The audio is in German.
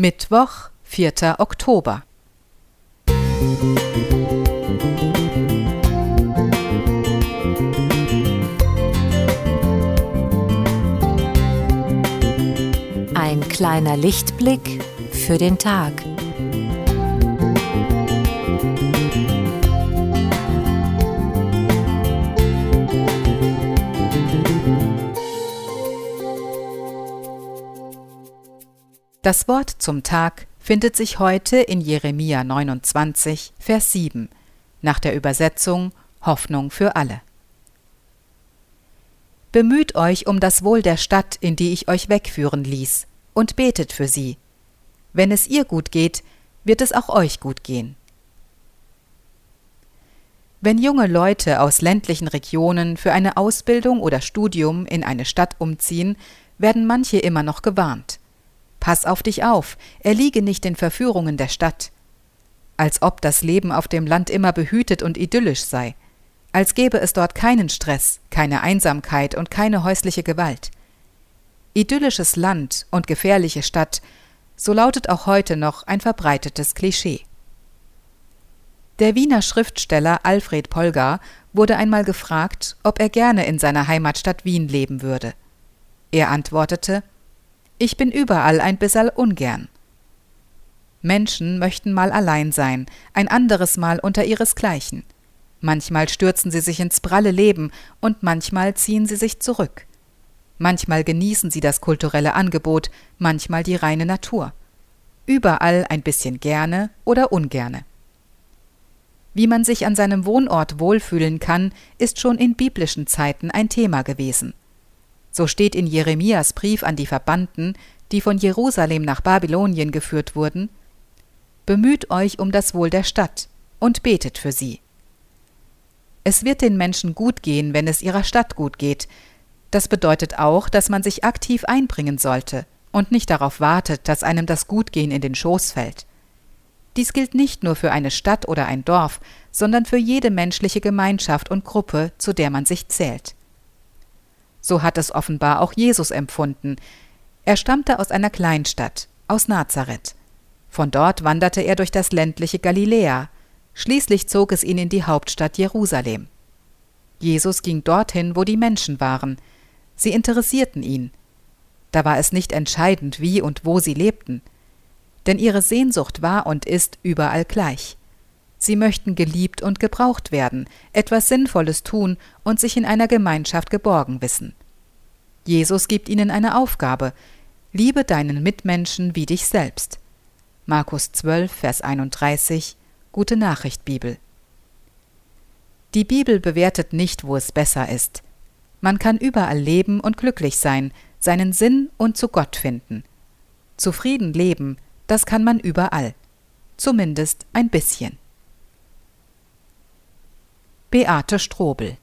Mittwoch, 4. Oktober. Ein kleiner Lichtblick für den Tag. Das Wort zum Tag findet sich heute in Jeremia 29, Vers 7, nach der Übersetzung Hoffnung für alle. Bemüht euch um das Wohl der Stadt, in die ich euch wegführen ließ, und betet für sie. Wenn es ihr gut geht, wird es auch euch gut gehen. Wenn junge Leute aus ländlichen Regionen für eine Ausbildung oder Studium in eine Stadt umziehen, werden manche immer noch gewarnt. Pass auf dich auf, erliege nicht den Verführungen der Stadt. Als ob das Leben auf dem Land immer behütet und idyllisch sei. Als gäbe es dort keinen Stress, keine Einsamkeit und keine häusliche Gewalt. Idyllisches Land und gefährliche Stadt, so lautet auch heute noch ein verbreitetes Klischee. Der Wiener Schriftsteller Alfred Polgar wurde einmal gefragt, ob er gerne in seiner Heimatstadt Wien leben würde. Er antwortete ich bin überall ein bisserl ungern. Menschen möchten mal allein sein, ein anderes Mal unter ihresgleichen. Manchmal stürzen sie sich ins pralle Leben und manchmal ziehen sie sich zurück. Manchmal genießen sie das kulturelle Angebot, manchmal die reine Natur. Überall ein bisschen gerne oder ungerne. Wie man sich an seinem Wohnort wohlfühlen kann, ist schon in biblischen Zeiten ein Thema gewesen. So steht in Jeremias Brief an die Verbannten, die von Jerusalem nach Babylonien geführt wurden, Bemüht euch um das Wohl der Stadt und betet für sie. Es wird den Menschen gut gehen, wenn es ihrer Stadt gut geht. Das bedeutet auch, dass man sich aktiv einbringen sollte und nicht darauf wartet, dass einem das Gutgehen in den Schoß fällt. Dies gilt nicht nur für eine Stadt oder ein Dorf, sondern für jede menschliche Gemeinschaft und Gruppe, zu der man sich zählt. So hat es offenbar auch Jesus empfunden. Er stammte aus einer Kleinstadt, aus Nazareth. Von dort wanderte er durch das ländliche Galiläa. Schließlich zog es ihn in die Hauptstadt Jerusalem. Jesus ging dorthin, wo die Menschen waren. Sie interessierten ihn. Da war es nicht entscheidend, wie und wo sie lebten. Denn ihre Sehnsucht war und ist überall gleich. Sie möchten geliebt und gebraucht werden, etwas Sinnvolles tun und sich in einer Gemeinschaft geborgen wissen. Jesus gibt ihnen eine Aufgabe. Liebe deinen Mitmenschen wie dich selbst. Markus 12, Vers 31, Gute Nachricht Bibel. Die Bibel bewertet nicht, wo es besser ist. Man kann überall leben und glücklich sein, seinen Sinn und zu Gott finden. Zufrieden leben, das kann man überall. Zumindest ein bisschen. Beate Strobel